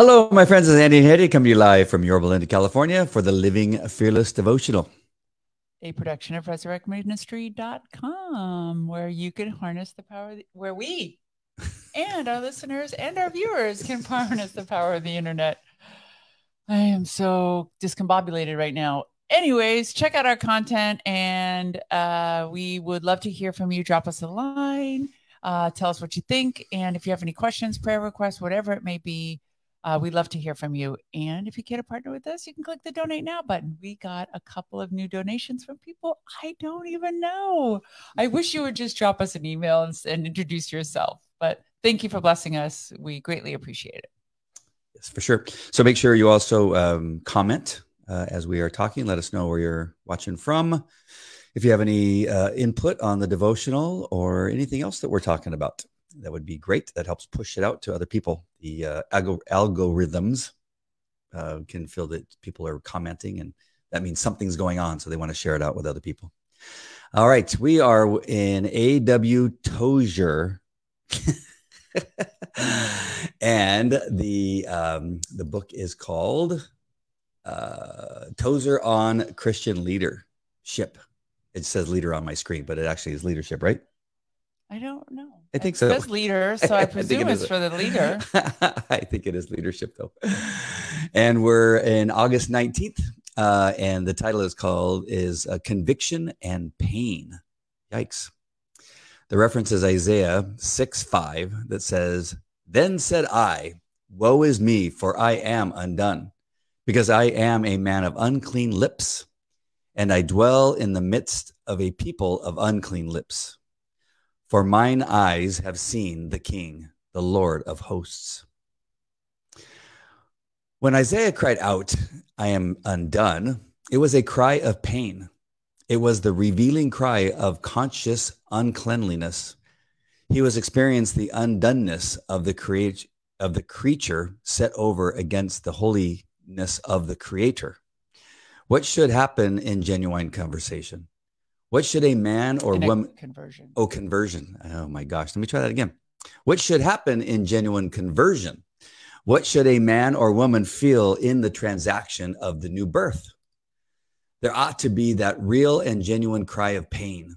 Hello, my friends. It's Andy and Hedieh coming to you live from Yorba Linda, California for the Living Fearless Devotional. A production of resurrectministry.com, where you can harness the power, where we and our listeners and our viewers can harness the power of the internet. I am so discombobulated right now. Anyways, check out our content and uh, we would love to hear from you. Drop us a line, uh, tell us what you think. And if you have any questions, prayer requests, whatever it may be, uh, we'd love to hear from you. And if you a partner with us, you can click the donate now button. We got a couple of new donations from people I don't even know. I wish you would just drop us an email and, and introduce yourself. But thank you for blessing us. We greatly appreciate it. Yes, for sure. So make sure you also um, comment uh, as we are talking. Let us know where you're watching from. If you have any uh, input on the devotional or anything else that we're talking about, that would be great. That helps push it out to other people. The uh, alg- algorithms uh, can feel that people are commenting, and that means something's going on. So they want to share it out with other people. All right. We are in A.W. Tozer. and the um, the book is called uh, Tozer on Christian Leadership. It says leader on my screen, but it actually is leadership, right? I don't know. I think it so. says leader, so I presume it it's for the leader. I think it is leadership, though. And we're in August 19th, uh, and the title is called is uh, Conviction and Pain. Yikes. The reference is Isaiah 6 5 that says, Then said I, Woe is me, for I am undone, because I am a man of unclean lips, and I dwell in the midst of a people of unclean lips. For mine eyes have seen the King, the Lord of hosts. When Isaiah cried out, I am undone, it was a cry of pain. It was the revealing cry of conscious uncleanliness. He was experiencing the undoneness of the create of the creature set over against the holiness of the creator. What should happen in genuine conversation? What should a man or In woman conversion. Oh, conversion. Oh my gosh. Let me try that again. What should happen in genuine conversion? What should a man or woman feel in the transaction of the new birth? There ought to be that real and genuine cry of pain.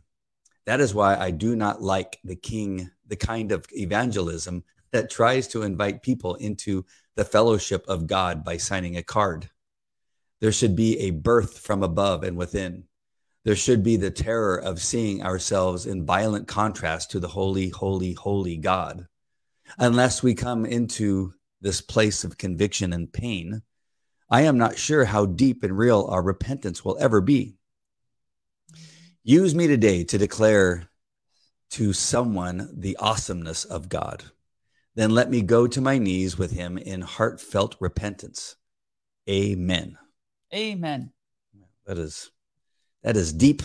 That is why I do not like the king, the kind of evangelism that tries to invite people into the fellowship of God by signing a card. There should be a birth from above and within there should be the terror of seeing ourselves in violent contrast to the holy, holy, holy God. Unless we come into this place of conviction and pain, I am not sure how deep and real our repentance will ever be. Use me today to declare to someone the awesomeness of God. Then let me go to my knees with him in heartfelt repentance. Amen. Amen. That is that is deep.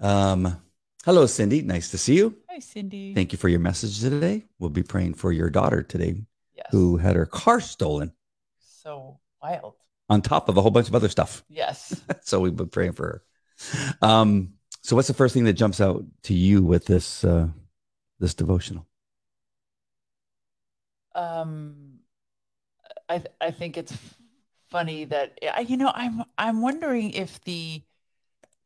Um, hello, Cindy. Nice to see you. Hi, Cindy. Thank you for your message today. We'll be praying for your daughter today, yes. who had her car stolen So wild. on top of a whole bunch of other stuff. Yes. so we've been praying for her. Um, so, what's the first thing that jumps out to you with this uh, this devotional? um i th- i think it's funny that I, you know i'm i'm wondering if the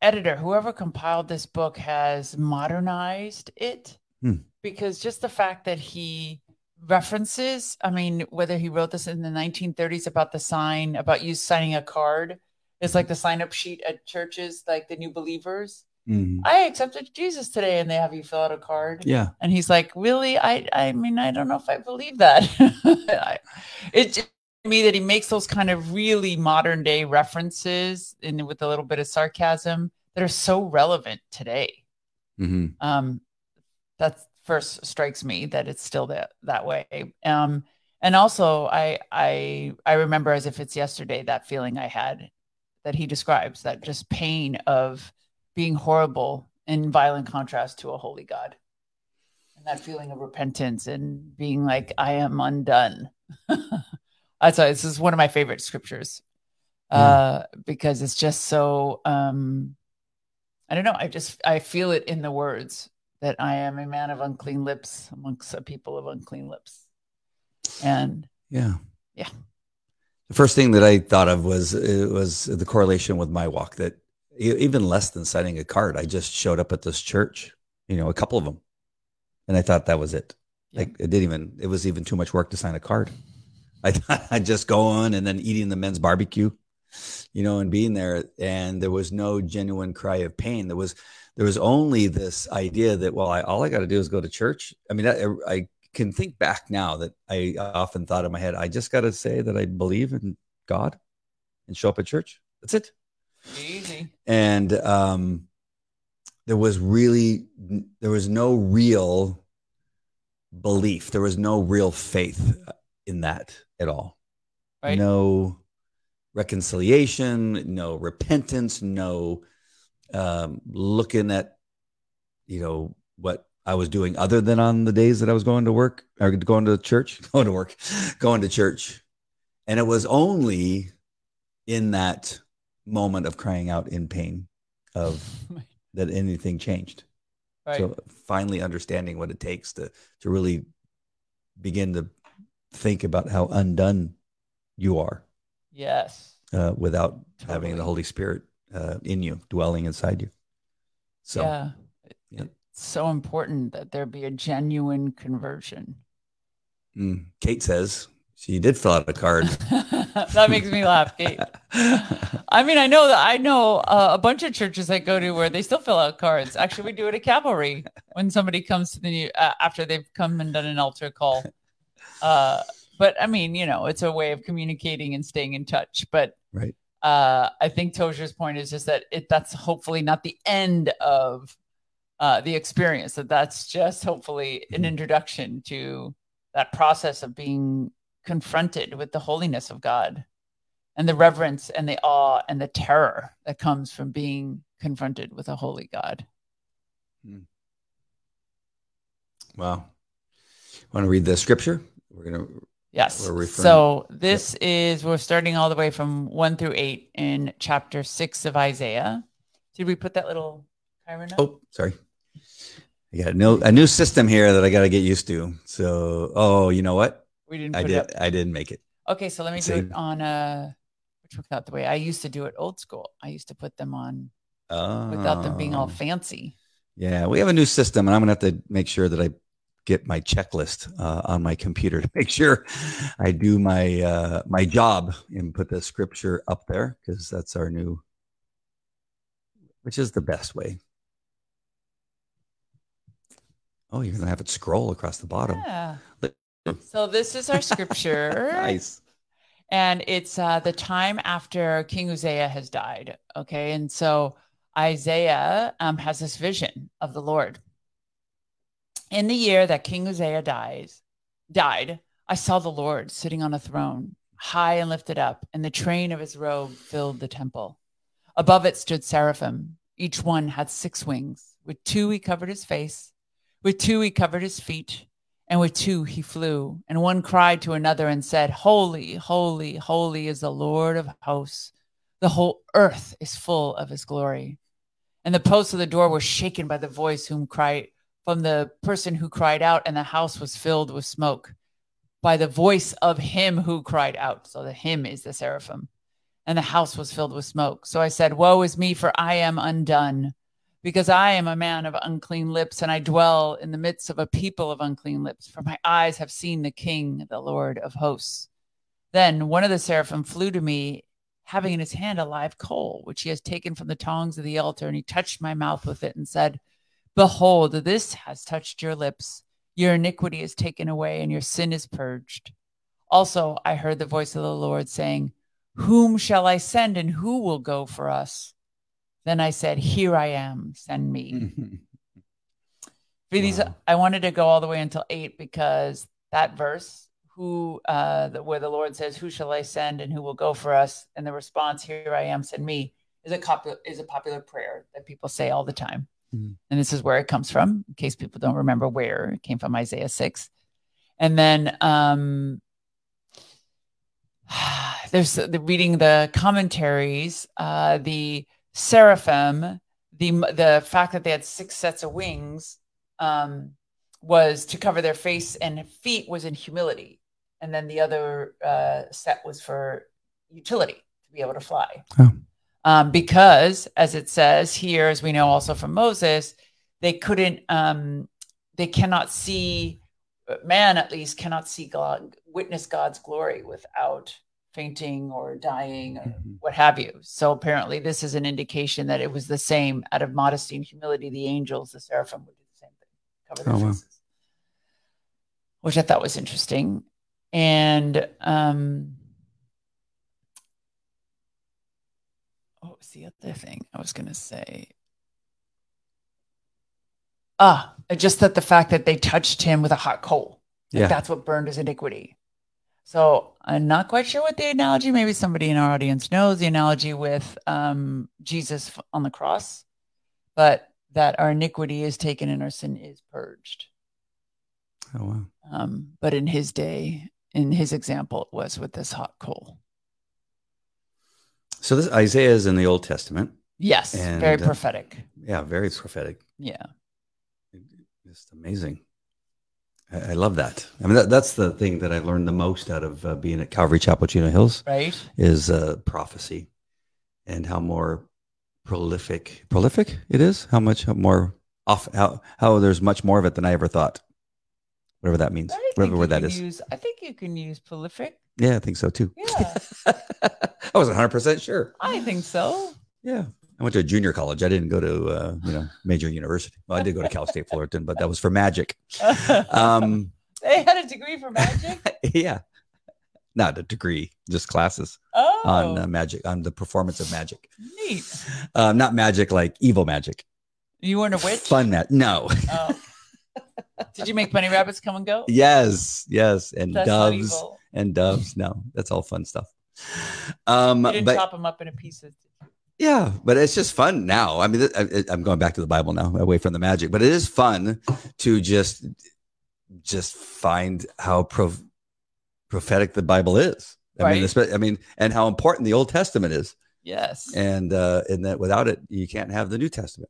editor whoever compiled this book has modernized it Hmm. because just the fact that he references i mean whether he wrote this in the 1930s about the sign about you signing a card it's like the sign up sheet at churches like the new believers Mhm. i accepted jesus today and they have you fill out a card Yeah. and he's like, "Really? I I mean, I don't know if I believe that." I, it me that he makes those kind of really modern day references and with a little bit of sarcasm that are so relevant today. hmm Um, that first strikes me that it's still that that way. Um, and also I I I remember as if it's yesterday that feeling I had that he describes that just pain of being horrible in violent contrast to a holy God. And that feeling of repentance and being like, I am undone. That's this is one of my favorite scriptures. Uh, because it's just so um I don't know, I just I feel it in the words that I am a man of unclean lips amongst a people of unclean lips. And Yeah. Yeah. The first thing that I thought of was it was the correlation with my walk that even less than signing a card, I just showed up at this church, you know, a couple of them, and I thought that was it. Yeah. Like it didn't even it was even too much work to sign a card. I thought I'd just go on and then eating the men's barbecue, you know, and being there, and there was no genuine cry of pain. There was there was only this idea that well, I, all I got to do is go to church. I mean, I, I can think back now that I often thought in my head, I just got to say that I believe in God and show up at church. That's it. Easy. And um, there was really there was no real belief. There was no real faith in that at all. Right. No reconciliation, no repentance, no um, looking at you know what I was doing other than on the days that I was going to work or going to church, going to work, going to church. And it was only in that moment of crying out in pain of that anything changed. Right. So finally understanding what it takes to to really begin to think about how undone you are yes. uh, without having the Holy Spirit uh, in you, dwelling inside you. So yeah. yeah. It's so important that there be a genuine conversion. mm, Kate says she did fill out a card. that makes me laugh, Kate. I mean, I know that I know uh, a bunch of churches I go to where they still fill out cards. Actually, we do it at Calvary when somebody comes to the new uh, after they've come and done an altar call. Uh, but I mean, you know, it's a way of communicating and staying in touch. But Right. uh, I think Tozer's point is just that it that's hopefully not the end of uh, the experience. That that's just hopefully an Mhm. introduction to that process of being confronted with the holiness of God and the reverence and the awe and the terror that comes from being confronted with a holy God. wow. Want to read the scripture? We're gonna. Yes. We're referring- So this is we're starting all the way from one through eight in chapter six of Isaiah. Did we put that little chyron up? Oh, sorry. I got a new a new system here that I got to get used to. So, oh, you know what? we didn't I put it did. I didn't make it. Okay, so let me do it on uh which without the way I used to do it old school. I used to put them on without them being all Oh. fancy. Yeah, we have a new system, and I'm gonna have to make sure that I get my checklist uh, on my computer to make sure I do my uh, my job and put the scripture up there because that's our new, which is the best way. Oh, you're gonna have it scroll across the bottom. Yeah. So this is our scripture. Nice. and it's uh, the time after King Uzziah has died. Okay, and so Isaiah um, has this vision of the Lord. In the year that King Uzziah dies, died, I saw the Lord sitting on a throne, high and lifted up, and the train of his robe filled the temple. Above it stood seraphim. Each one had six wings. With two he covered his face, with two he covered his feet, and with two he flew. And one cried to another and said, Holy, holy, holy is the Lord of hosts. The whole earth is full of his glory. And the posts of the door were shaken by the voice whom cried from the person who cried out, and the house was filled with smoke by the voice of him who cried out. So the him is the seraphim. And the house was filled with smoke. So I said, Woe is me, for I am undone because I am a man of unclean lips, and I dwell in the midst of a people of unclean lips. For my eyes have seen the King, the Lord of hosts. Then one of the seraphim flew to me, having in his hand a live coal, which he has taken from the tongs of the altar, and he touched my mouth with it and said, Behold, this has touched your lips. Your iniquity is taken away, and your sin is purged. Also, I heard the voice of the Lord saying, Whom shall I send, and who will go for us? Then I said, Here I am, send me. For these, I wanted to go all the way until eight because that verse, who, uh, where the Lord says, "Who shall I send, and who will go for us?" and the response, "Here I am, send me," is a cop- is a popular prayer that people say all the time, Mhm. and this is where it comes from. In case people don't remember where it came from, Isaiah six, and then um, there's the reading the commentaries, uh, the seraphim, the the fact that they had six sets of wings um, was to cover their face and feet was in humility. and then the other uh, set was for utility to be able to fly. Oh. Um, because, as it says here, as we know also from Moses, they couldn't, um, they cannot see, man at least cannot see God, witness God's glory without fainting or dying or Mhm. what have you. So apparently, this is an indication that it was the same out of modesty and humility. The angels, the seraphim, would do the same thing, cover their Oh, wow. faces, which I thought was interesting. And um, what was the other thing I was going to say? Ah, I just that the fact that they touched him with a hot coal. Like Yeah. That's what burned his iniquity. So I'm not quite sure what the analogy, maybe somebody in our audience knows the analogy with um, Jesus on the cross, but that our iniquity is taken and our sin is purged. Oh wow. Um, but in his day, in his example, it was with this hot coal. So this Isaiah is in the Old Testament. Yes, And, very uh, prophetic. Yeah, very prophetic. Yeah. Just amazing. I, I love that. I mean, that, that's the thing that I learned the most out of uh, being at Calvary Chapel, Chino Hills, Right. is uh, prophecy, and how more prolific prolific it is. How much more off how how there's much more of it than I ever thought. Whatever that means, whatever that is. Use, I think you can use prolific. Yeah, I think so too. Yeah, I was 100 percent sure. I think so. Yeah. I went to a junior college. I didn't go to uh, you know major university. Well, I did go to Cal State Fullerton, but that was for magic. Um, they had a degree for magic. yeah, not a degree, just classes Oh, on uh, magic, on the performance of magic. neat. Um, not magic like evil magic. You weren't a witch. Fun magic. No. Oh. Did you make bunny rabbits come and go? yes, yes, and That's doves. And doves. No, that's all fun stuff. Um, You didn't but chop them up into pieces. Yeah, but it's just fun now. I mean, I- I'm going back to the Bible now, away from the magic. But it is fun to just just find how pro- prophetic the Bible is. I mean, Right. espe- I mean, and how important the Old Testament is, Yes. and uh, and that without it, you can't have the New Testament.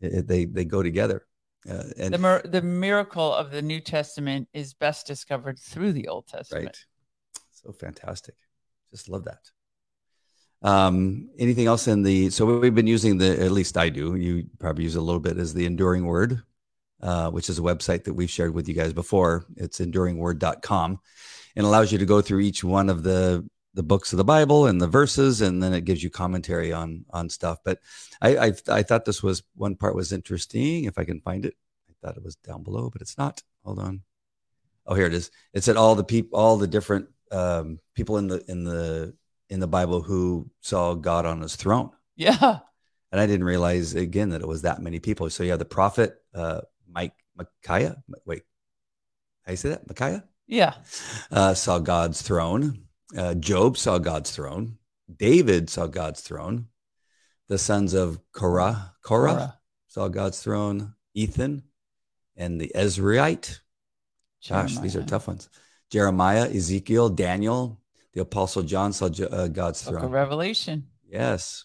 It, it- they they go together. Uh, and the the miracle of the New Testament is best discovered through the Old Testament. right, so fantastic. Just love that. Um, anything else in the? So we've been using the. At least I do. You probably use a little bit as the enduring word. uh, which is a website that we've shared with you guys before. It's enduringword.com and allows you to go through each one of the the books of the Bible and the verses, and then it gives you commentary on on stuff. But I I, I thought this was one part was interesting. If I can find it, I thought it was down below, but it's not. Hold on. Oh, here it is. It said all the people, all the different um, people in the in the in the Bible who saw God on His throne. Yeah. And I didn't realize again that it was that many people. So you have the prophet uh, Mike Micaiah. Wait, how you say that? Micaiah Yeah. uh, saw God's throne. Uh, Job saw God's throne. David saw God's throne. The sons of Korah, Korah, Korah. saw God's throne. Ethan and the Ezrahite. Gosh, these are tough ones. Jeremiah, Ezekiel, Daniel, the Apostle John saw uh, God's Book throne. Revelation. Yes.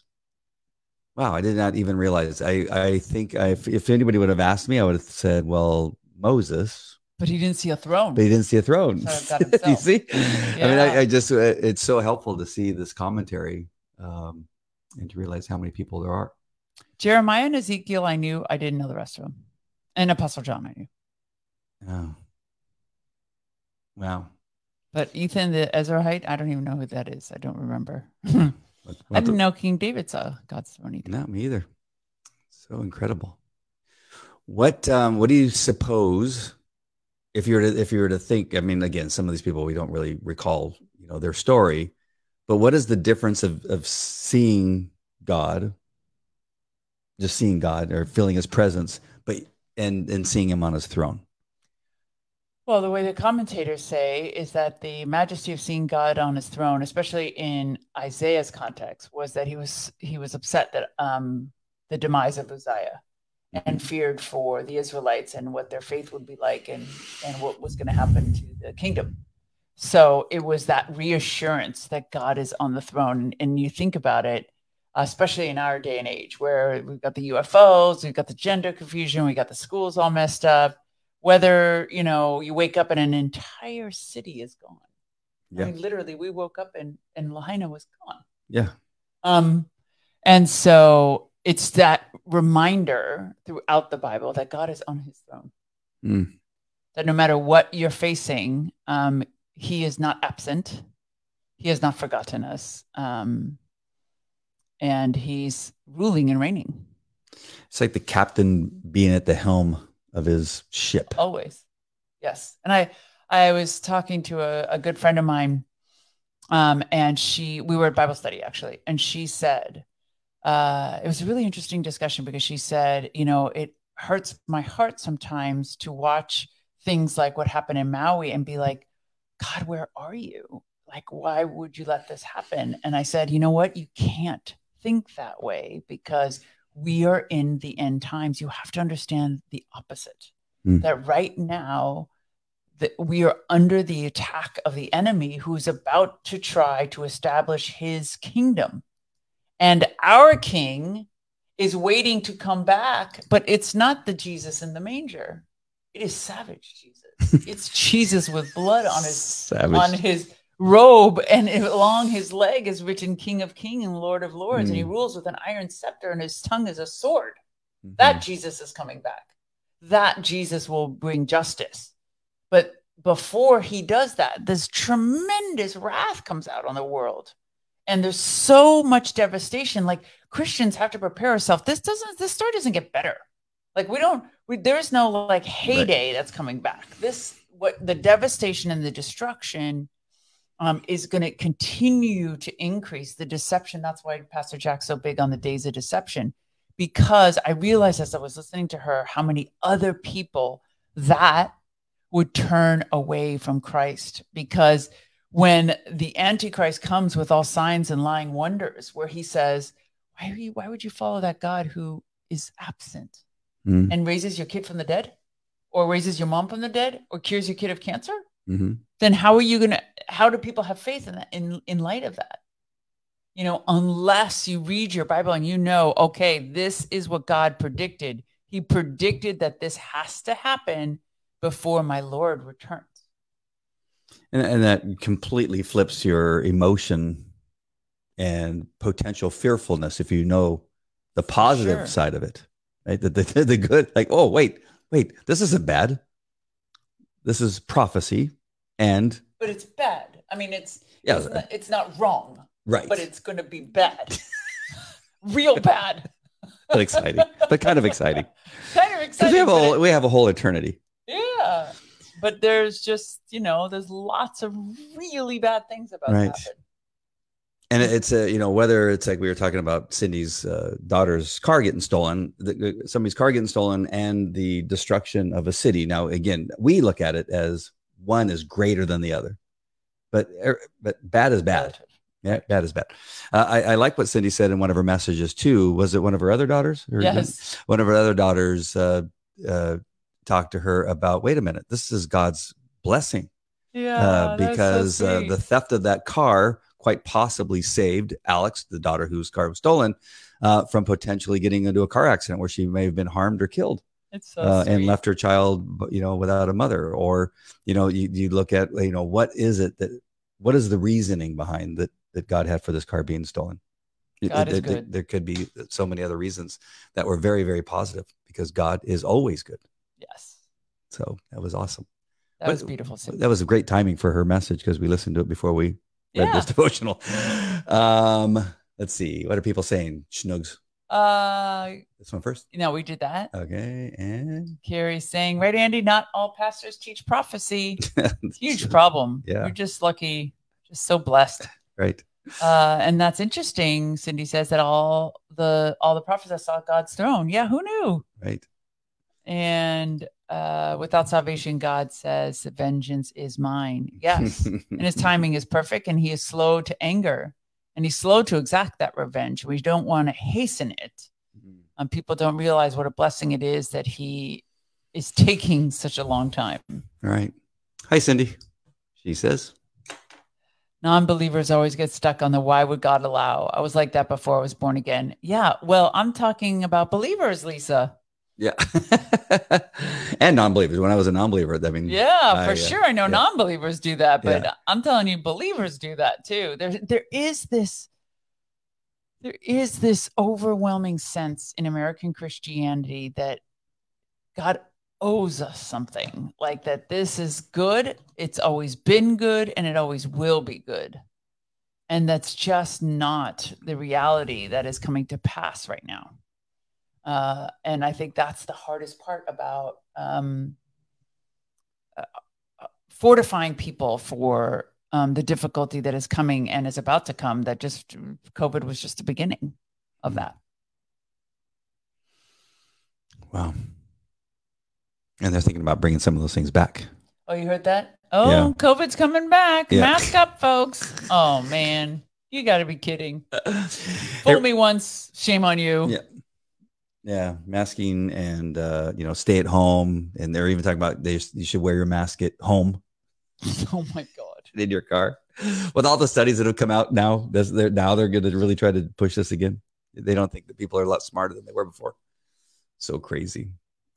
Wow, I did not even realize. I I think I, if, anybody would have asked me, I would have said, "Well, Moses," But he didn't see a throne. but he didn't see a throne. You see? I mean, I, I just uh, it's so helpful to see this commentary um, and to realize how many people there are. Jeremiah and Ezekiel, I knew. I didn't know the rest of them. And Apostle John, I knew. Oh. Wow. But Ethan, the Ezrahite, I don't even know who that is. I don't remember. I didn't know King David saw God's throne either. Not me either. So incredible. What um, what do you suppose if you were to if you were to think? I mean, again, some of these people we don't really recall, you know, their story. But what is the difference of of seeing God, just seeing God or feeling His presence, but and and seeing Him on His throne? Well, the way the commentators say is that the majesty of seeing God on his throne, especially in Isaiah's context, was that he was he was upset that um, the demise of Uzziah and feared for the Israelites and what their faith would be like and and what was going to happen to the kingdom. So it was that reassurance that God is on the throne. And, and you think about it, especially in our day and age, where we've got the UFOs, we've got the gender confusion, we got the schools all messed up whether you know you wake up and an entire city is gone Yeah. I mean, literally, we woke up and and Lahaina was gone. Yeah. Um, and so it's that reminder throughout the Bible that God is on His throne. Mm. That no matter what you're facing, um, He is not absent. He has not forgotten us, um, and He's ruling and reigning It's like the captain being at the helm of his ship. always. Yes, and I I was talking to a, a good friend of mine, um, and she we were at Bible study actually, and she said uh, it was a really interesting discussion because she said, you know, it hurts my heart sometimes to watch things like what happened in Maui and be like, God, where are you? Like, why would you let this happen? And I said, you know what? You can't think that way because we are in the end times. You have to understand the opposite. Mm. That right now, that we are under the attack of the enemy who's about to try to establish his kingdom. And our king is waiting to come back, but it's not the Jesus in the manger. It is savage Jesus. it's Jesus with blood on his Savage. on his robe and along his leg is written King of King and Lord of Lords, and he Mm. rules with an iron scepter, and his tongue is a sword. Mhm. That Jesus is coming back. That Jesus will bring justice. But before he does that, this tremendous wrath comes out on the world. And there's so much devastation. Like Christians have to prepare ourselves. This doesn't, this story doesn't get better. Like we don't, we, there's no like heyday that's coming back. This, what the devastation and the destruction um, is going to continue to increase the deception. That's why Pastor Jack's so big on the days of deception because I realized as I was listening to her how many other people that would turn away from Christ because when the antichrist comes with all signs and lying wonders where he says why are you why would you follow that god who is absent Mm. and raises your kid from the dead or raises your mom from the dead or cures your kid of cancer Mhm. Then how are you going to how do people have faith in that in in light of that you know unless you read your bible and you know okay this is what god predicted he predicted that this has to happen before my lord returns And, and that completely flips your emotion and potential fearfulness if you know the positive Sure. side of it, right? The, the, the good, like, oh, wait, wait, this isn't bad. This is prophecy. And but it's bad i mean it's Yeah. it's, not, it's not wrong right, but it's going to be bad real bad but exciting, but kind of exciting kind of exciting we have a whole, we have a whole eternity. yeah but there's just you know there's lots of really bad things about Right. happen And it's a, you know, whether it's like we were talking about Cindy's uh, daughter's car getting stolen, the- somebody's car getting stolen, and the destruction of a city. Now, again, we look at it as one is greater than the other, but er, but bad is bad. Yeah, bad is bad. Uh, I, I like what Cindy said in one of her messages too. Was it one of her other daughters? Or yes One of her other daughters uh, uh, talked to her about. Wait a minute, this is God's blessing yeah uh, so because uh, the theft of that car quite possibly saved Alex, the daughter whose car was stolen, uh, from potentially getting into a car accident where she may have been harmed or killed so uh, and left her child, you know, without a mother. Or you know, you, you look at you know what is it that what is the reasoning behind that that God had for this car being stolen? God it- is it- there- good. there could be so many other reasons that were very very positive because God is always good. yes So that was awesome. that But- was beautiful Cindy. That was a great timing for her message because we listened to it before we read this devotional. Um, let's see. What are people saying? Schnugs. Uh This one first. No, we did that Okay. And Carrie's saying, right, Andy, not all pastors teach prophecy. Huge problem. Yeah. You're just lucky, just so blessed. right. Uh, and that's interesting. Cindy says that all the all the prophets that saw God's throne. Yeah, who knew? Right. And uh, without salvation, God says, "Vengeance is mine." Yes, and His timing is perfect, and He is slow to anger, and He's slow to exact that revenge. We don't want to hasten it. Um, people don't realize what a blessing it is that He is taking such a long time. All right. Hi, Cindy. She says. non-believers always get stuck on the why would god allow i was like that before i was born again yeah well i'm talking about believers lisa Yeah. and non-believers. When I was a non-believer, I mean, Yeah, I, for uh, sure. I know yeah. non-believers do that, but Yeah. I'm telling you, believers do that too. There, there is this, there is this overwhelming sense in American Christianity that God owes us something, like that. This is good. It's always been good, and it always will be good. And that's just not the reality that is coming to pass right now. Uh, and I think that's the hardest part about um, uh, uh, fortifying people for um, the difficulty that is coming and is about to come. That just COVID was just the beginning of that. Wow. And they're thinking about bringing some of those things back. Oh, you heard that? Oh, Yeah. COVID's coming back. Yeah. Mask up, folks. Oh man, you got to be kidding. Fool me once, shame on you. Yeah. Yeah, masking and uh, you know, stay at home, and they're even talking about they you should wear your mask at home Oh my god. in your car. With all the studies that have come out now, they're, now they're going to really try to push this again. They don't think that people are a lot smarter than they were before. So crazy.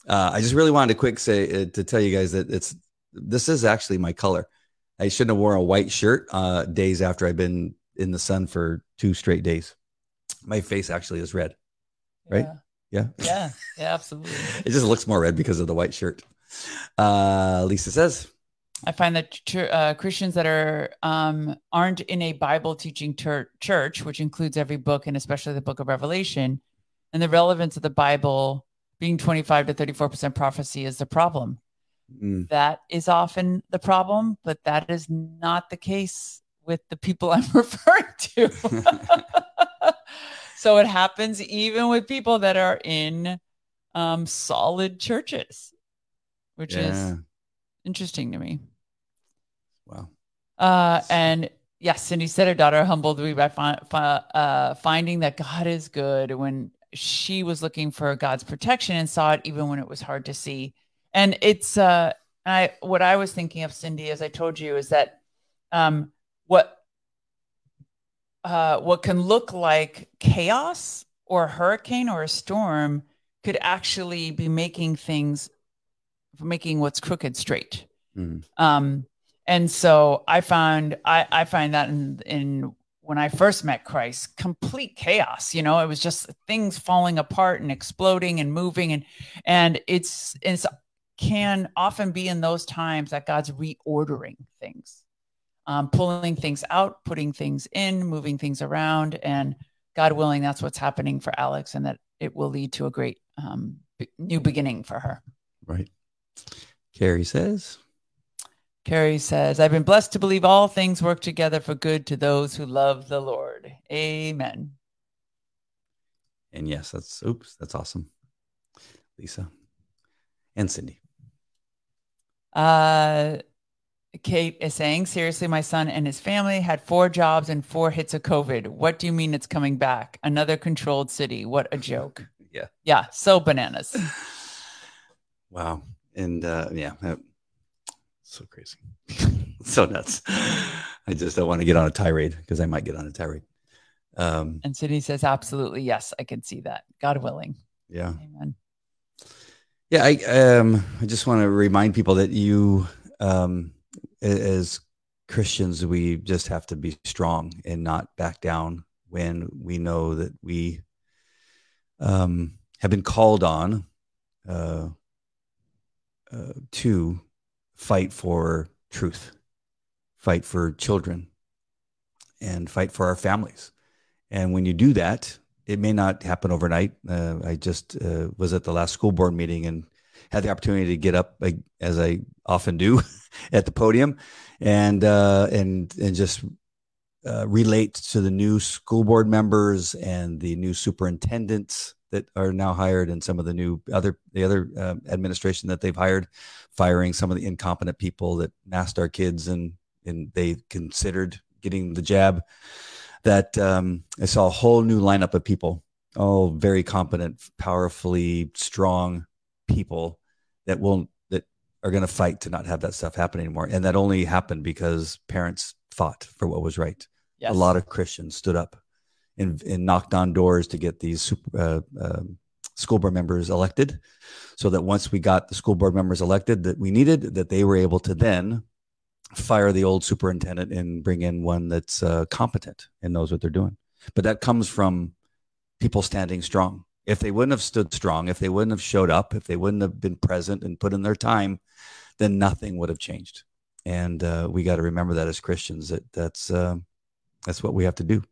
Uh, I just really wanted to quick say uh, to tell you guys that it's this is actually my color. I shouldn't have worn a white shirt uh, days after I've been in the sun for two straight days. My face actually is red. Right? Yeah. Yeah. Yeah. Absolutely. It just looks more red because of the white shirt. Uh, Lisa says, I find that uh, Christians that are um, aren't in a Bible teaching tur- church, which includes every book and especially the Book of Revelation, and the relevance of the Bible being twenty five to thirty four percent prophecy is the problem. mm, That is often the problem, but that is not the case with the people I'm referring to. so it happens even with people that are in um, solid churches, which is interesting to me. Wow. Uh, and yes, Cindy said her daughter humbled me by fi- fi- uh, finding that God is good when she was looking for God's protection and saw it even when it was hard to see. And it's uh, I what I was thinking of Cindy, as I told you, is that um, what uh, what can look like chaos or a hurricane or a storm could actually be making things making what's crooked straight. Mm, Um, and so I found I, I find that in in when I first met Christ, complete chaos. You know, it was just things falling apart and exploding and moving, and and it's it's can often be in those times that God's reordering things, um, pulling things out, putting things in, moving things around, and God willing, that's what's happening for Alex, and that it will lead to a great um, be- new beginning for her. right. Carrie says, Carrie says, I've been blessed to believe all things work together for good to those who love the Lord. Amen. and yes, that's oops, that's awesome. Lisa and Cindy. Uh, Kate is saying, seriously, my son and his family had four jobs and four hits of COVID. What do you mean it's coming back? Another controlled city. What a joke. Yeah. Yeah. So bananas. Wow. And uh, yeah, that- so crazy. so nuts. I just don't want to get on a tirade because I might get on a tirade. Um, And Cindy says, absolutely. Yes, I can see that. God willing. yeah. Amen. Yeah, I um I just want to remind people that you um as Christians we just have to be strong and not back down when we know that we um have been called on uh, uh to fight for truth, fight for children and fight for our families. And when you do that, it may not happen overnight. Uh, I just uh, was at the last school board meeting and had the opportunity to get up, as I often do, at the podium, and uh, and and just uh, relate to the new school board members and the new superintendents that are now hired, and some of the new other the other uh, administration that they've hired, firing some of the incompetent people that masked our kids and and they considered getting the jab that um, I saw a whole new lineup of people, all very competent, powerfully strong people that will that are going to fight to not have that stuff happen anymore. And that only happened because parents fought for what was right. Yes. A lot of Christians stood up and, and knocked on doors to get these super, uh, um school board members elected, so that once we got the school board members elected that we needed, that they were able to then fire the old superintendent and bring in one that's uh, competent and knows what they're doing. But that comes from people standing strong. If they wouldn't have stood strong, if they wouldn't have showed up, if they wouldn't have been present and put in their time, then nothing would have changed. And uh, we got to remember that as Christians, that that's uh, that's what we have to do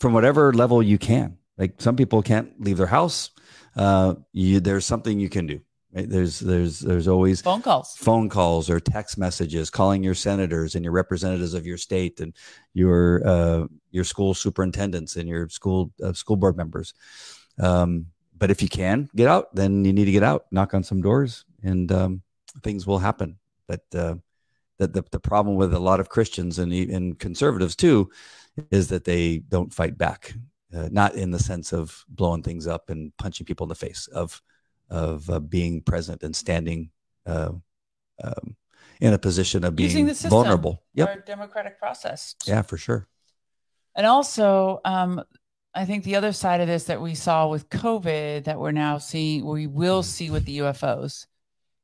from whatever level you can. Like some people can't leave their house. Uh, you, there's something you can do. Right? There's there's there's always phone calls, phone calls or text messages, calling your senators and your representatives of your state and your uh, your school superintendents and your school uh, school board members. Um, but if you can get out, then you need to get out, knock on some doors, and um, things will happen. But uh, that the, the problem with a lot of Christians and, and conservatives too is that they don't fight back. Uh, not in the sense of blowing things up and punching people in the face, of of uh, being present and standing uh, um, in a position of being vulnerable. Yep, democratic process. Yeah, for sure. And also, um, I think the other side of this that we saw with COVID that we're now seeing, we will see with the UFOs,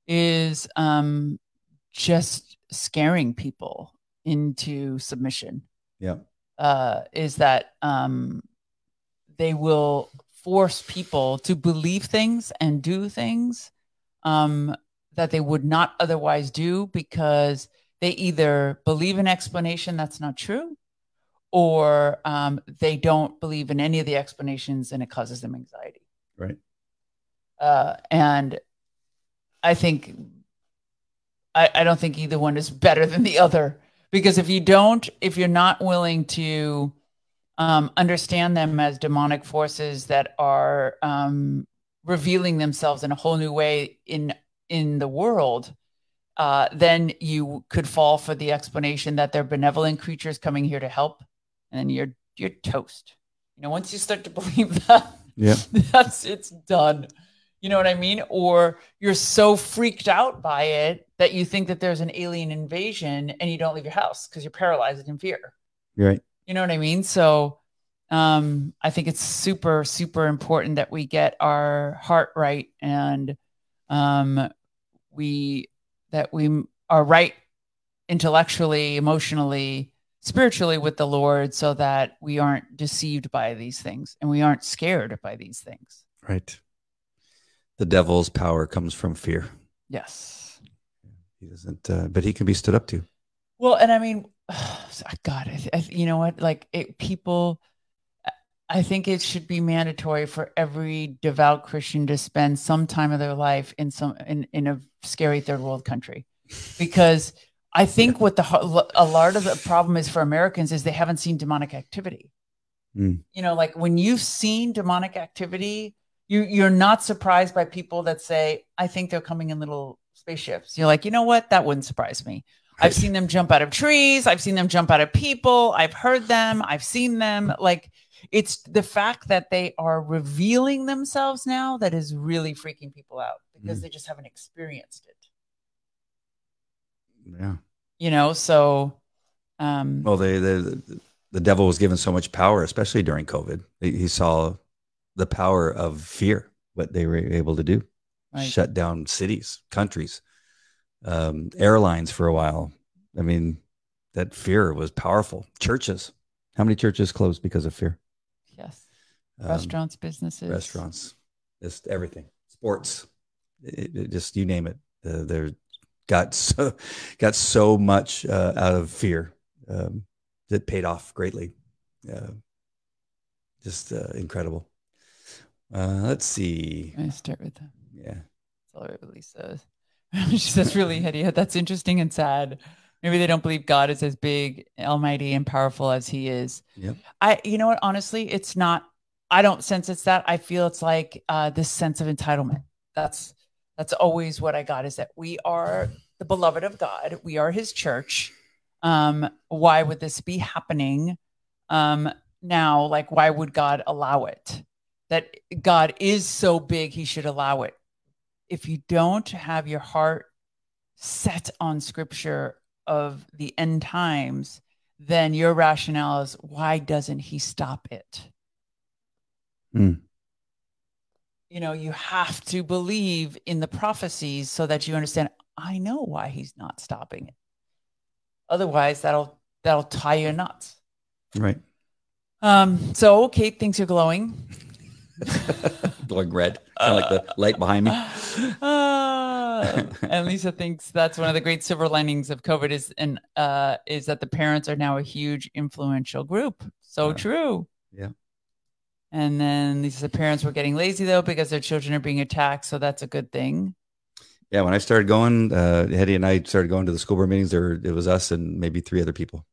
is um, just scaring people into submission. Yeah. Uh, is that um, they will force people to believe things and do things um, that they would not otherwise do because they either believe an explanation that's not true or um, they don't believe in any of the explanations and it causes them anxiety. Right. Uh, and I think I, I don't think either one is better than the other because if you don't, if you're not willing to um, understand them as demonic forces that are um, revealing themselves in a whole new way in in the world, uh, then you could fall for the explanation that they're benevolent creatures coming here to help, and then you're you're toast. You know, once you start to believe that, yeah, that's it's done. You know what I mean? Or you're so freaked out by it that you think that there's an alien invasion and you don't leave your house because you're paralyzed in fear. Right. You know what I mean? So um, I think it's super, super important that we get our heart right and um, we that we are right intellectually, emotionally, spiritually with the Lord so that we aren't deceived by these things and we aren't scared by these things. Right. The devil's power comes from fear. Yes. He doesn't, uh, but he can be stood up to. Well, and I mean, God, I, I, you know what? Like it, people, I think it should be mandatory for every devout Christian to spend some time of their life in some in, in a scary third world country, because I think what the a lot of the problem is for Americans is they haven't seen demonic activity. Mm. You know, like when you've seen demonic activity, you you're not surprised by people that say, "I think they're coming in little spaceships." You're like, you know what? That wouldn't surprise me. I've seen them jump out of trees. I've seen them jump out of people. I've heard them. I've seen them. Like it's the fact that they are revealing themselves now that is really freaking people out because mm. they just haven't experienced it. Yeah. You know, so um well they, they the devil was given so much power, especially during COVID. He saw the power of fear, what they were able to do. Right. Shut down cities, countries, um, airlines for a while. I mean, that fear was powerful. Churches. How many churches closed because of fear? Yes. Um, restaurants, businesses, restaurants, just everything, sports, it, it just you name it. Uh, they're got so got so much uh, out of fear um, that paid off greatly. Uh, just uh, incredible. Uh, let's see. I start with that. Yeah. That's all it really says. she says, really, Hedieh, that's interesting and sad. Maybe they don't believe God is as big, almighty, and powerful as he is. Yep. I, you know what? Honestly, it's not, I don't sense it's that. I feel it's like uh, this sense of entitlement. That's, that's always what I got is that we are the beloved of God. We are his church. Um, why would this be happening? Um, now, like, why would God allow it? That God is so big, he should allow it. If you don't have your heart set on scripture of the end times, then your rationale is why doesn't he stop it? Mm. You know, you have to believe in the prophecies so that you understand, I know why he's not stopping it. Otherwise, that'll that'll tie you nuts. Right. Um, so okay, things are glowing. Glowing red, kind of like the light behind me. Uh, and Lisa thinks that's one of the great silver linings of COVID is and uh, is that the parents are now a huge influential group. So true. Yeah. And then these said parents were getting lazy though because their children are being attacked. So that's a good thing. Yeah, when I started going, uh, Hedieh and I started going to the school board meetings. There, it was us and maybe three other people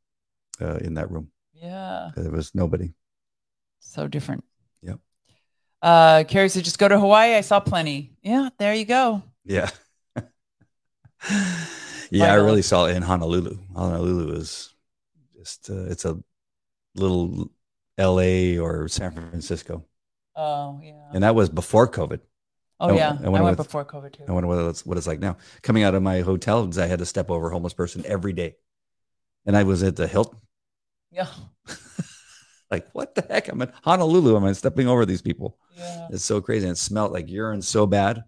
uh, in that room. Yeah. There was nobody. So different. Yep. Uh, Carrie said, just go to Hawaii. I saw plenty. Yeah, there you go. Yeah. yeah, I really saw it in Honolulu. Honolulu is just, uh, it's a little LA or San Francisco. Oh, yeah. And that was before COVID. oh, I- yeah. I I, went what's- before COVID too. I wonder what it's, what it's like now. Coming out of my hotel, I had to step over a homeless person every day. And I was at the Hilton. yeah. Like, what the heck? I'm in Honolulu. I'm stepping over these people. Yeah. It's so crazy. And it smelled like urine so bad.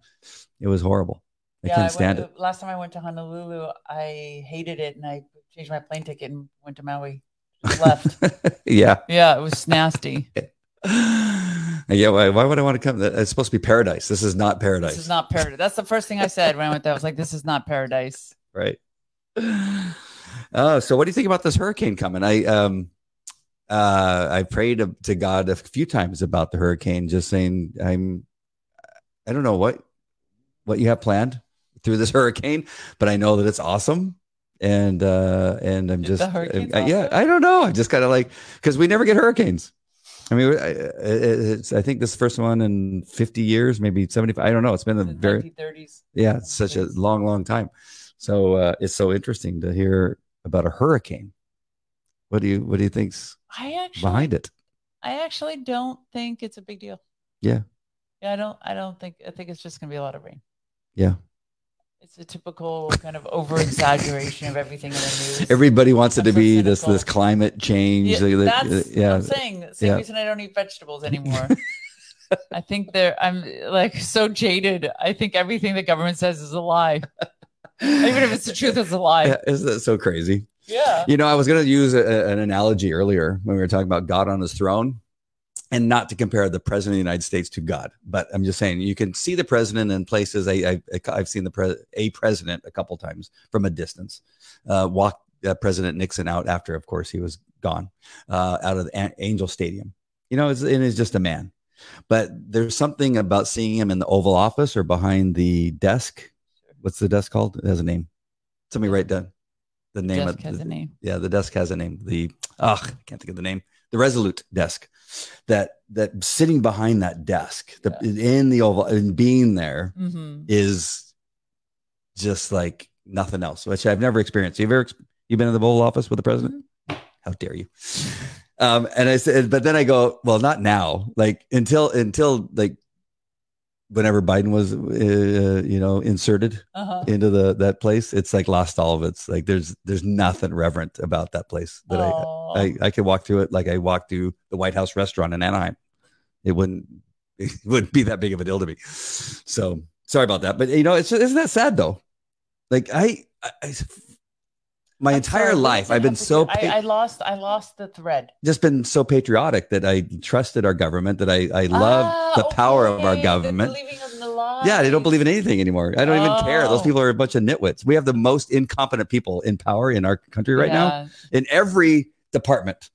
It was horrible. I yeah, couldn't stand went, Last time I went to Honolulu, I hated it and I changed my plane ticket and went to Maui. Left. yeah. yeah, it was nasty. yeah. Why, why would I want to come? It's supposed to be paradise. This is not paradise. This is not paradise. That's the first thing I said when I went there. I was like, this is not paradise. right. Uh, so what do you think about this hurricane coming? I um uh I prayed to, to God a few times about the hurricane, just saying I'm I don't know what what you have planned through this hurricane, but I know that it's awesome. And uh and I'm just uh, yeah. I don't know. I'm just kind of like because we never get hurricanes. I mean, I, it's, I think this first one in 50 years, maybe 75. I don't know. It's been a The very 1930s. yeah, it's such a long, long time. So uh, it's so interesting to hear about a hurricane. What do you what do you think's I actually, behind it? I actually don't think it's a big deal. Yeah. Yeah, I don't. I don't think. I think it's just gonna be a lot of rain. Yeah. It's a typical kind of over exaggeration of everything in the news. Everybody wants it to be this cynical. this climate change. yeah, like, that's uh, yeah, I'm saying. Same yeah. reason I don't eat vegetables anymore. I think they're. I'm like so jaded. I think everything the government says is a lie, even if it's the truth. It's a lie. Isn't that so crazy? Yeah. You know, I was going to use a- an analogy earlier when we were talking about God on his throne and not to compare the president of the United States to God, but I'm just saying you can see the president in places. I, I, I've seen the pre, a president a couple times from a distance uh, walk uh, President Nixon out after, of course, he was gone uh, out of the Angel Stadium. You know, it's, and he's just a man. But there's something about seeing him in the Oval Office or behind the desk. What's the desk called? It has a name. Somebody write down the name Desk of has the, a name. yeah the desk has a name the ugh i can't think of the name the resolute desk that that sitting behind that desk the, in the oval and being there hmm is just like nothing else which i've never experienced. You've ever ex- you been in the oval office with the president? How dare you. Um and i said but then i go well not now. Like until until like whenever biden was uh, you know inserted Uh-huh. into the that place it's like lost all of its like there's there's nothing reverent about that place that. I, I i could walk through it. Like i walked through the white house restaurant in anaheim. It wouldn't it wouldn't be that big of a deal to me. So sorry about that. But you know it's isn't that sad though? Like I, I- my I'm entire sorry, life i've been so do- I, I lost. I lost the thread. just been so patriotic that i trusted our government that i i love Ah, the power of our government the. Yeah, they don't believe in anything anymore. I don't even care. Those Oh. people are a bunch of nitwits. We have the most incompetent people in power in our country right now in every department.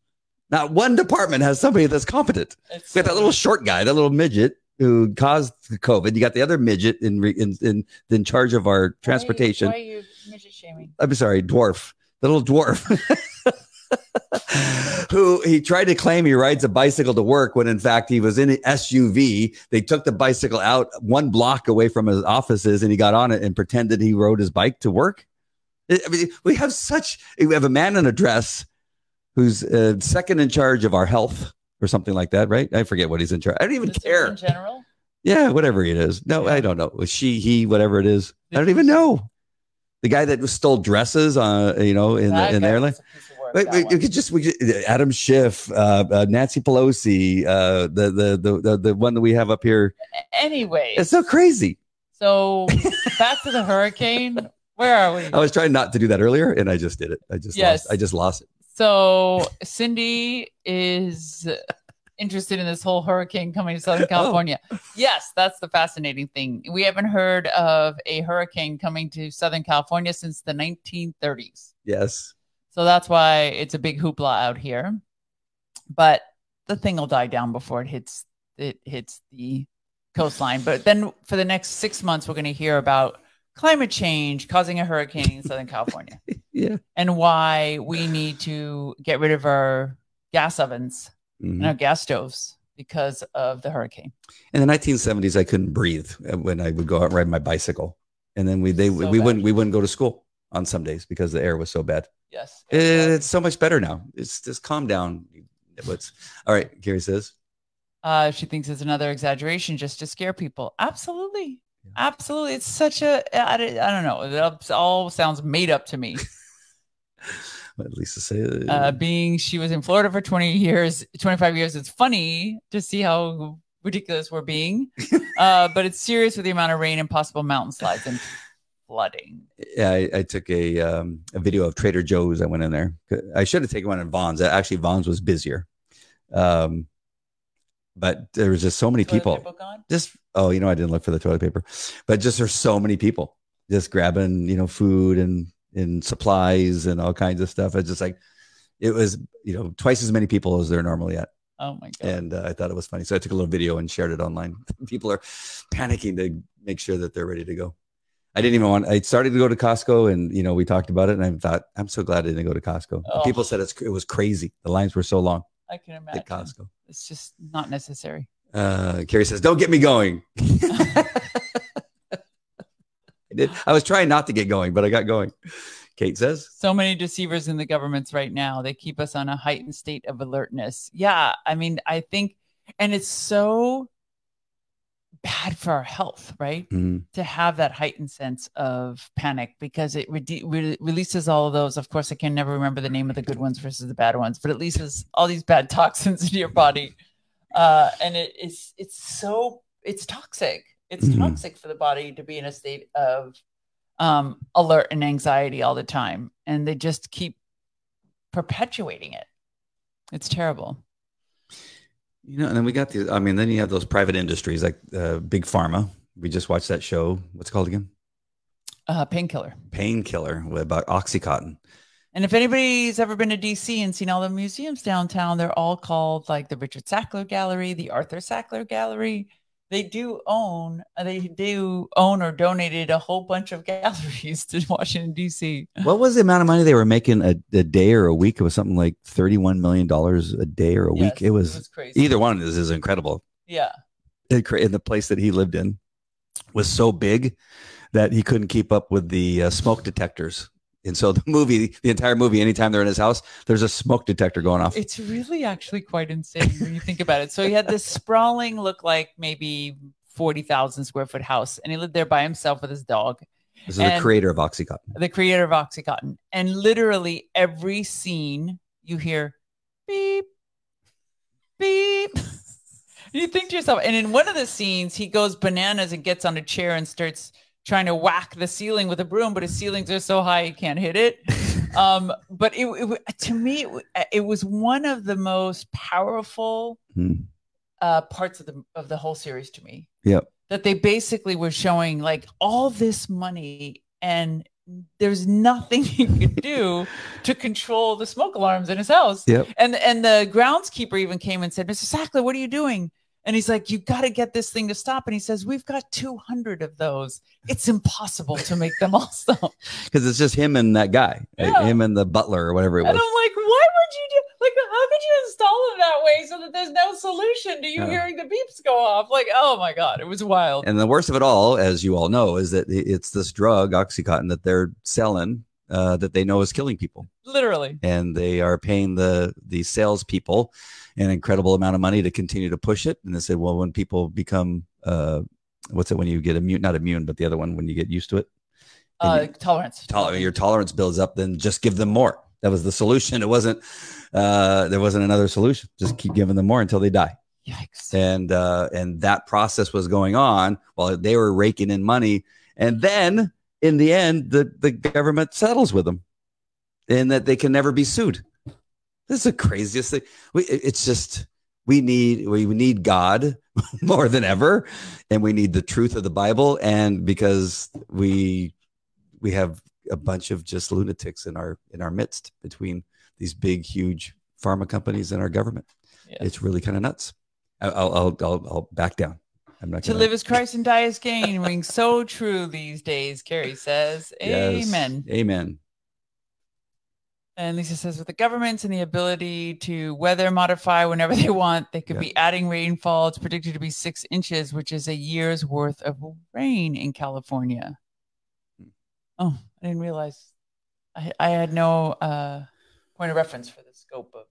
Not one department has somebody that's competent. it's We got that little short guy, that little midget who caused the COVID. You got the other midget in in in, in charge of our transportation. Why, why are you midget shaming? I'm sorry, dwarf, the little dwarf. Who he tried to claim he rides a bicycle to work when in fact he was in an SUV. They took the bicycle out one block away from his offices and he got on it and pretended he rode his bike to work. I mean, we have such, we have a man in a dress who's uh, second in charge of our health or something like that, right? I forget what he's in charge. I don't even care. Surgeon General. Yeah, whatever it is. No, I don't know. She, he, whatever it is. I don't even know. The guy that stole dresses, uh, you know, in That the in the airline. was a piece of work. Wait, wait, we could just we could, Adam Schiff, uh, uh, Nancy Pelosi, uh, the, the the the the one that we have up here. Anyway, It's so crazy. so back to the hurricane. Where are we? I was trying not to do that earlier, and I just did it. I just Yes. lost. I just lost it. So Cindy is interested in this whole hurricane coming to Southern oh. California. Yes, that's the fascinating thing. We haven't heard of a hurricane coming to Southern California since the 1930s. Yes. So that's why it's a big hoopla out here. But the thing will die down before it hits it hits the coastline. But then for the next six months, we're going to hear about climate change causing a hurricane in Southern California Yeah. and why we need to get rid of our gas ovens Mhm. and our gas stoves because of the hurricane. In the 1970s, I couldn't breathe uh, when I would go out and ride my bicycle, and then we they So we bad. wouldn't we wouldn't go to school on some days because the air was so bad. Yes. It's so much better now. It's just calm down. nitwits. All right, Gary says. Uh, she thinks it's another exaggeration just to scare people. Absolutely. Yeah. Absolutely. It's such a, I don't know. It all sounds made up to me. What Lisa say? uh, being she was in Florida for 20 years, 25 years. It's funny to see how ridiculous we're being, uh, but it's serious with the amount of rain and possible mountain slides and flooding. yeah, I, I took a um, a video of Trader Joe's. I went in there. I should have taken one in Vons. Actually, Vons was busier. Um, but there was just so many Toilet people. Just oh, you know, I didn't look for the toilet paper, but just there's so many people just grabbing you know food and and supplies and all kinds of stuff. It's just like it was you know twice as many people as they're normally at. Oh my God. and uh, I thought it was funny. So I took a little video and shared it online. People are panicking to make sure that they're ready to go. I didn't even want. I started to go to Costco, and you know we talked about it, and I thought I'm so glad I didn't go to Costco. Oh. People said it's it was crazy. The lines were so long I can imagine. at Costco. It's just not necessary. Uh, Carrie says, "Don't get me going." I did. I was trying not to get going, but I got going. Kate says, So many deceivers in the governments right now. They keep us on a heightened state of alertness. Yeah. I mean, I think, and it's so bad for our health, right? Mhm. to have that heightened sense of panic because it re- re- releases all of those. Of course, I can never remember the name of the good ones versus the bad ones, but it releases all these bad toxins into your body, uh, and it is it's so it's toxic. It's Mhm. toxic for the body to be in a state of um, alert and anxiety all the time, and they just keep perpetuating it. It's terrible. You know, and then we got the. I mean, then you have those private industries like uh, big pharma. We just watched that show. What's it called again? Uh, painkiller. Painkiller about OxyContin. And if anybody's ever been to DC and seen all the museums downtown, they're all called like the Richard Sackler Gallery, the Arthur Sackler Gallery. They do own, they do own or donated a whole bunch of galleries to Washington DC. What was the amount of money they were making a, a day or a week? It was something like thirty-one million dollars a day or a week. Yes, It was, crazy. either one is is incredible. Yeah. It And the place that he lived in was so big that he couldn't keep up with the uh, smoke detectors. And so the movie, the entire movie, anytime they're in his house, there's a smoke detector going off. It's really actually quite insane when you think about it. So he had this sprawling, look like maybe 40,000 square foot house, and he lived there by himself with his dog. This is the creator of OxyContin. the creator of Oxycontin. And literally every scene you hear beep, beep. And you think to yourself, and in one of the scenes, he goes bananas and gets on a chair and starts trying to whack the ceiling with a broom, but his ceilings are so high he can't hit it. Um, but it, it to me, it, it was one of the most powerful Hmm. uh, parts of the of the whole series to me Yep. that they basically were showing like all this money and there's nothing he could do to control the smoke alarms in his house. Yep. And and the groundskeeper even came and said, Mr. Sackler, what are you doing? And he's like, You got to get this thing to stop. And he says, We've got 200 of those. It's impossible to make them all stop. Because it's just him and that guy, like, Yeah. him and the butler or whatever it And was. I'm like, Why would you do like how could you install them that way so that there's no solution to you Yeah. hearing the beeps go off? Like, oh my God, it was wild. And the worst of it all, as you all know, is that it's this drug, OxyContin, that they're selling uh, that they know is killing people. Literally. And they are paying the the salespeople an incredible amount of money to continue to push it. And they said, well, when people become, uh, what's it when you get immune, not immune, but the other one, when you get used to it, Uh, And tolerance. tol- your tolerance builds up, then just give them more. That was the solution. It wasn't. Uh, there wasn't another solution. Just keep giving them more until they die. Yikes. And uh, and that process was going on while they were raking in money. And then in the end, the the government settles with them, and that they can never be sued. This is the craziest thing. We, it's just we need we need God more than ever, and we need the truth of the Bible. And because we we have a bunch of just lunatics in our in our midst between these big, huge pharma companies and our government. Yes. It's really kind of nuts. I'll, I'll I'll I'll back down. I'm not to gonna, live as Christ and die as gain rings so true these days, Carrie says. Yes. Amen. And Lisa says, with the governments and the ability to weather modify whenever they want, they could Yeah. be adding rainfall. It's predicted to be six inches, which is a year's worth of rain in California. Hmm. Oh, I didn't realize. I, I had no uh, point of reference for the scope of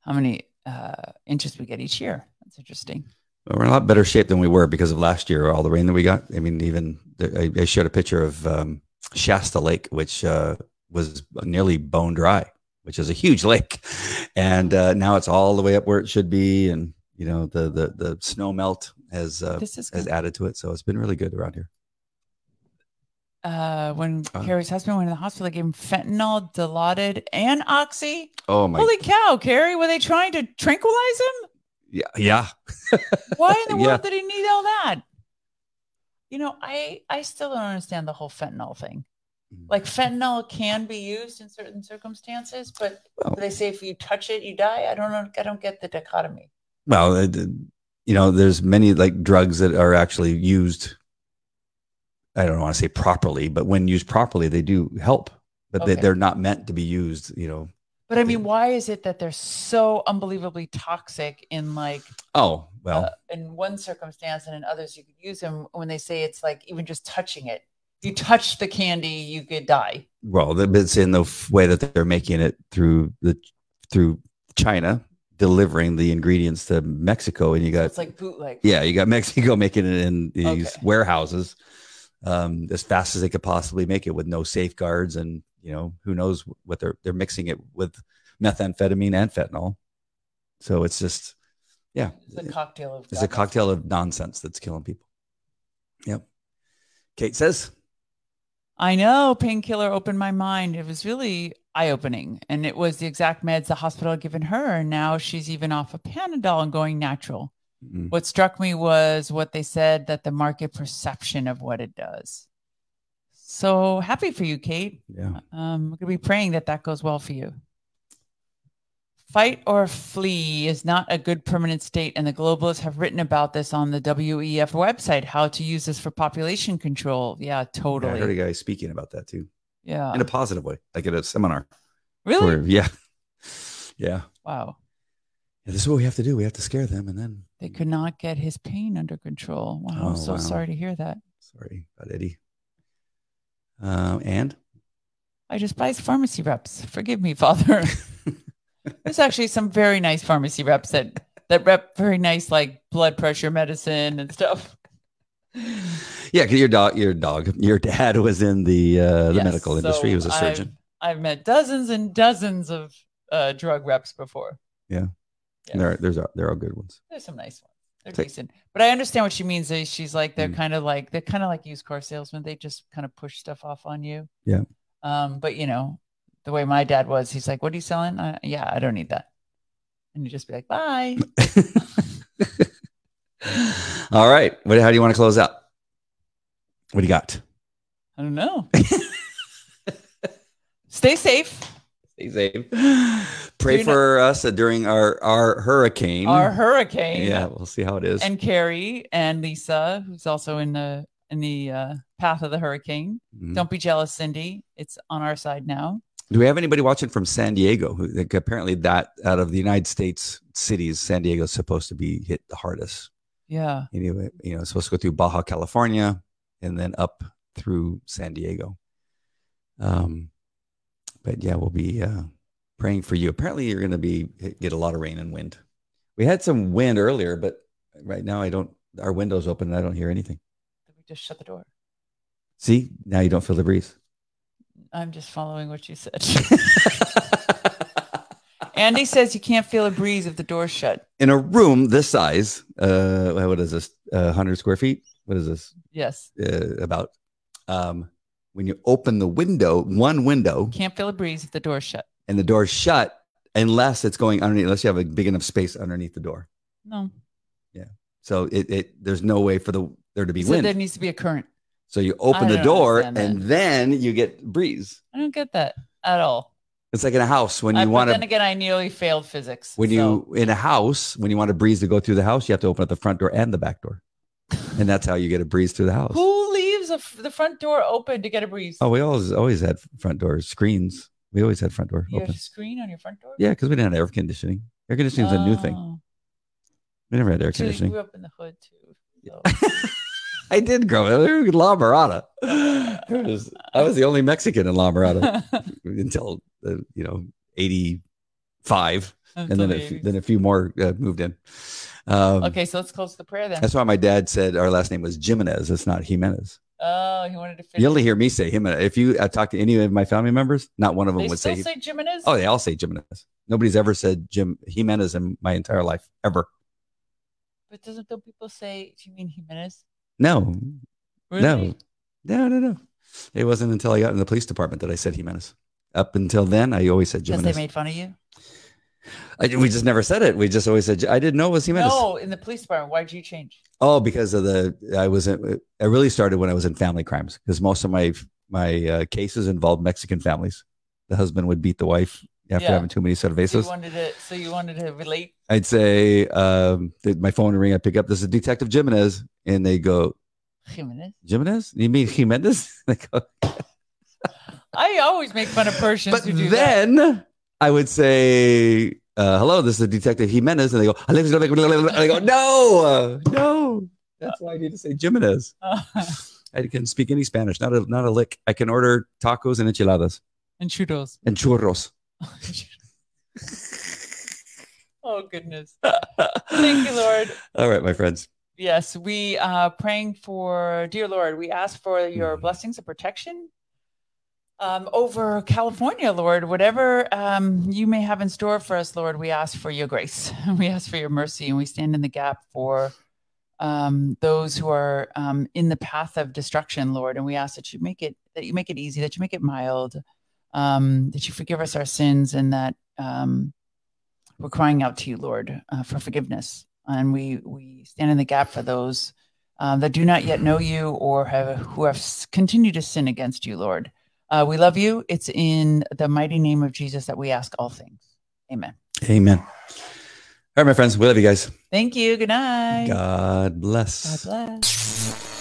how many uh, inches we get each year. That's interesting. Well, we're in a lot better shape than we were because of last year, all the rain that we got. I mean, even the, I, I showed a picture of um, Shasta Lake, which uh, was nearly bone dry, which is a huge lake, and uh, now it's all the way up where it should be, and you know the the the snow melt has uh, has added to it, so it's been really good around here. Uh, when Uh. Carrie's husband went in the hospital, they gave him fentanyl, Dilaudid, and Oxy. Oh my, Holy cow, Carrie! Were they trying to tranquilize him? yeah, yeah, Why in the Yeah. world did he need all that? You know, I I still don't understand the whole fentanyl thing. Like fentanyl can be used in certain circumstances, but Well- they say if you touch it, you die. I don't know. I don't get the dichotomy. well, you know, there's many like drugs that are actually used. I don't want to say properly, but when used properly, they do help. But they, Okay. they're not meant to be used. You know. But I mean, why is it that they're so unbelievably toxic in like Oh well, uh, in one circumstance and in others you could use them when they say it's like even just touching it. You touch the candy, you could die. well, it's in the way that they're making it through the through China, delivering the ingredients to Mexico, and you So got it's like bootleg. yeah, you got Mexico making it in these Okay. warehouses um, as fast as they could possibly make it with no safeguards, and you know who knows what they're they're mixing it with methamphetamine and fentanyl. So it's just yeah, It's a cocktail of it's a cocktail of nonsense that's killing people. Yep. Kate says, I know painkiller opened my mind. It was really eye opening. And it was the exact meds the hospital had given her. And now she's even off of Panadol and going natural. mm, What struck me was what they said that the market perception of what it does. So happy for you, Kate. yeah, Um, we're going to be praying that that goes well for you. Fight or flee is not a good permanent state, and the globalists have written about this on the WEF website. How to use this for population control? Yeah, Yeah, I heard a guy speaking about that too. Yeah, in a positive way, like at a seminar. really? Where, yeah, yeah. Wow. Yeah, This is what we have to do. We have to scare them, and then They could not get his pain under control. Wow, Oh, I'm so wow. sorry to hear that. sorry about Eddie. Um, and I despise pharmacy reps. Forgive me, Father. There's actually some very nice pharmacy reps that that rep very nice like blood pressure medicine and stuff. yeah, because your dog, your dog, your dad was in the uh, the Yes, medical industry. He was a surgeon. I've, I've met dozens and dozens of uh, drug reps before. Yeah. Yes. There, there's there are good ones. There's some nice ones. They're Take- decent. But I understand what she means. They- She's like they're Mm. kind of like they're kind of like used car salesmen. They just kind of push stuff off on you. Yeah. Um, but you know, the way my dad was, he's like, "What are you selling?" Uh, yeah, I don't need that. And you just be like, "Bye." All right. What, how do you want to close out? What do you got? I don't know. Stay safe. Stay safe. Pray you know- for us during our our hurricane. Our hurricane. yeah, we'll see how it is. And Carrie and Lisa, who's also in the in the uh, path of the hurricane. Mhm. Don't be jealous, Cindy. It's on our side now. Do we have anybody watching from San Diego? Who like, apparently that out of the United States cities, San Diego is supposed to be hit the hardest. Yeah. Anyway, you know, it's supposed to go through Baja California and then up through San Diego. Um, but yeah, we'll be uh, praying for you. Apparently, you're going to be get a lot of rain and wind. We had some wind earlier, but right now I don't. Our windows open and I don't hear anything. Did we just shut the door? See, now you don't feel the breeze. I'm just following what you said. Andy says you can't feel a breeze if the door's shut. In a room this size, uh, what is this? Uh, 100 square feet? What is this? Yes. Uh, about. Um, when you open the window, one window, Can't feel a breeze if the door's shut. and the door's shut, unless it's going underneath, unless you have a big enough space underneath the door. No. Yeah. So it, it there's no way for the there to be So wind. there needs to be a current. So you open the door and then you get breeze. I don't get that at all. It's like in a house when you want to. then again, I nearly failed physics. when so- you in a house when you want a breeze to go through the house, you have to open up the front door and the back door, and that's how you get a breeze through the house. who leaves a the front door open to get a breeze? Oh, we always always had front door screens. We always had front door you have open. a screen on your front door. Yeah, because we didn't have air conditioning. Air conditioning is a new thing. Oh. We never had air So you conditioning. grew up in the hood too. so- I did grow up in La Mirada. Was- I was the only Mexican in La Mirada until uh, you know eighty five, and then a, few- then a few more uh, moved in. Um, okay, so let's close the prayer then. That's why my dad said our last name was Jimenez. It's not Jimenez. Oh, he wanted to fit. You only hear me say Jimenez. If you uh, talk to any of my family members, not one of them They would still say. say Jimenez. oh, they all say Jimenez. Nobody's ever said Jim Jimenez in my entire life ever. but doesn't the people say? Do you mean Jimenez? No, Really? no, no, no, no. It wasn't until I got in the police department that I said Jimenez. Up until then, I always said Because they made fun of you. I, we just never said it. We just always said. I didn't know it was Jimenez. No, in the police department. Why'd you change? Oh, because of the I was in, I really started when I was in family crimes because most of my my uh, cases involved Mexican families. The husband would beat the wife after Yeah. having too many So you cervezas. wanted to. So you wanted to relate. I'd say um, my phone would ring. I pick up. This is Detective Jimenez, and they go Jimenez. Jimenez. You mean Jimenez? They go, I always make fun of Persians but who do that. then I would say, uh, "Hello, this is Detective Jimenez," and they go, and I go, "No, uh, no." That's why I need to say Jimenez. I can speak any Spanish, not a not a lick. I can order tacos and enchiladas and churros. and churros. oh goodness. Thank you, Lord. All right, my friends. Yes, we uh praying for dear Lord. We ask for your Mhm. blessings of protection um, over California, Lord. Whatever um, you may have in store for us, Lord, we ask for your grace. We ask for your mercy, and we stand in the gap for um, those who are um, in the path of destruction, Lord. And we ask that you make it that you make it easy, that you make it mild, um, that you forgive us our sins, and that um, we're crying out to you, Lord, uh, for forgiveness. And we we stand in the gap for those uh, that do not yet know you or have who have continued to sin against you, Lord. Uh, we love you. It's in the mighty name of Jesus that we ask all things. Amen. Amen. All right, my friends. We love you guys. Thank you. Good night. God bless. God bless.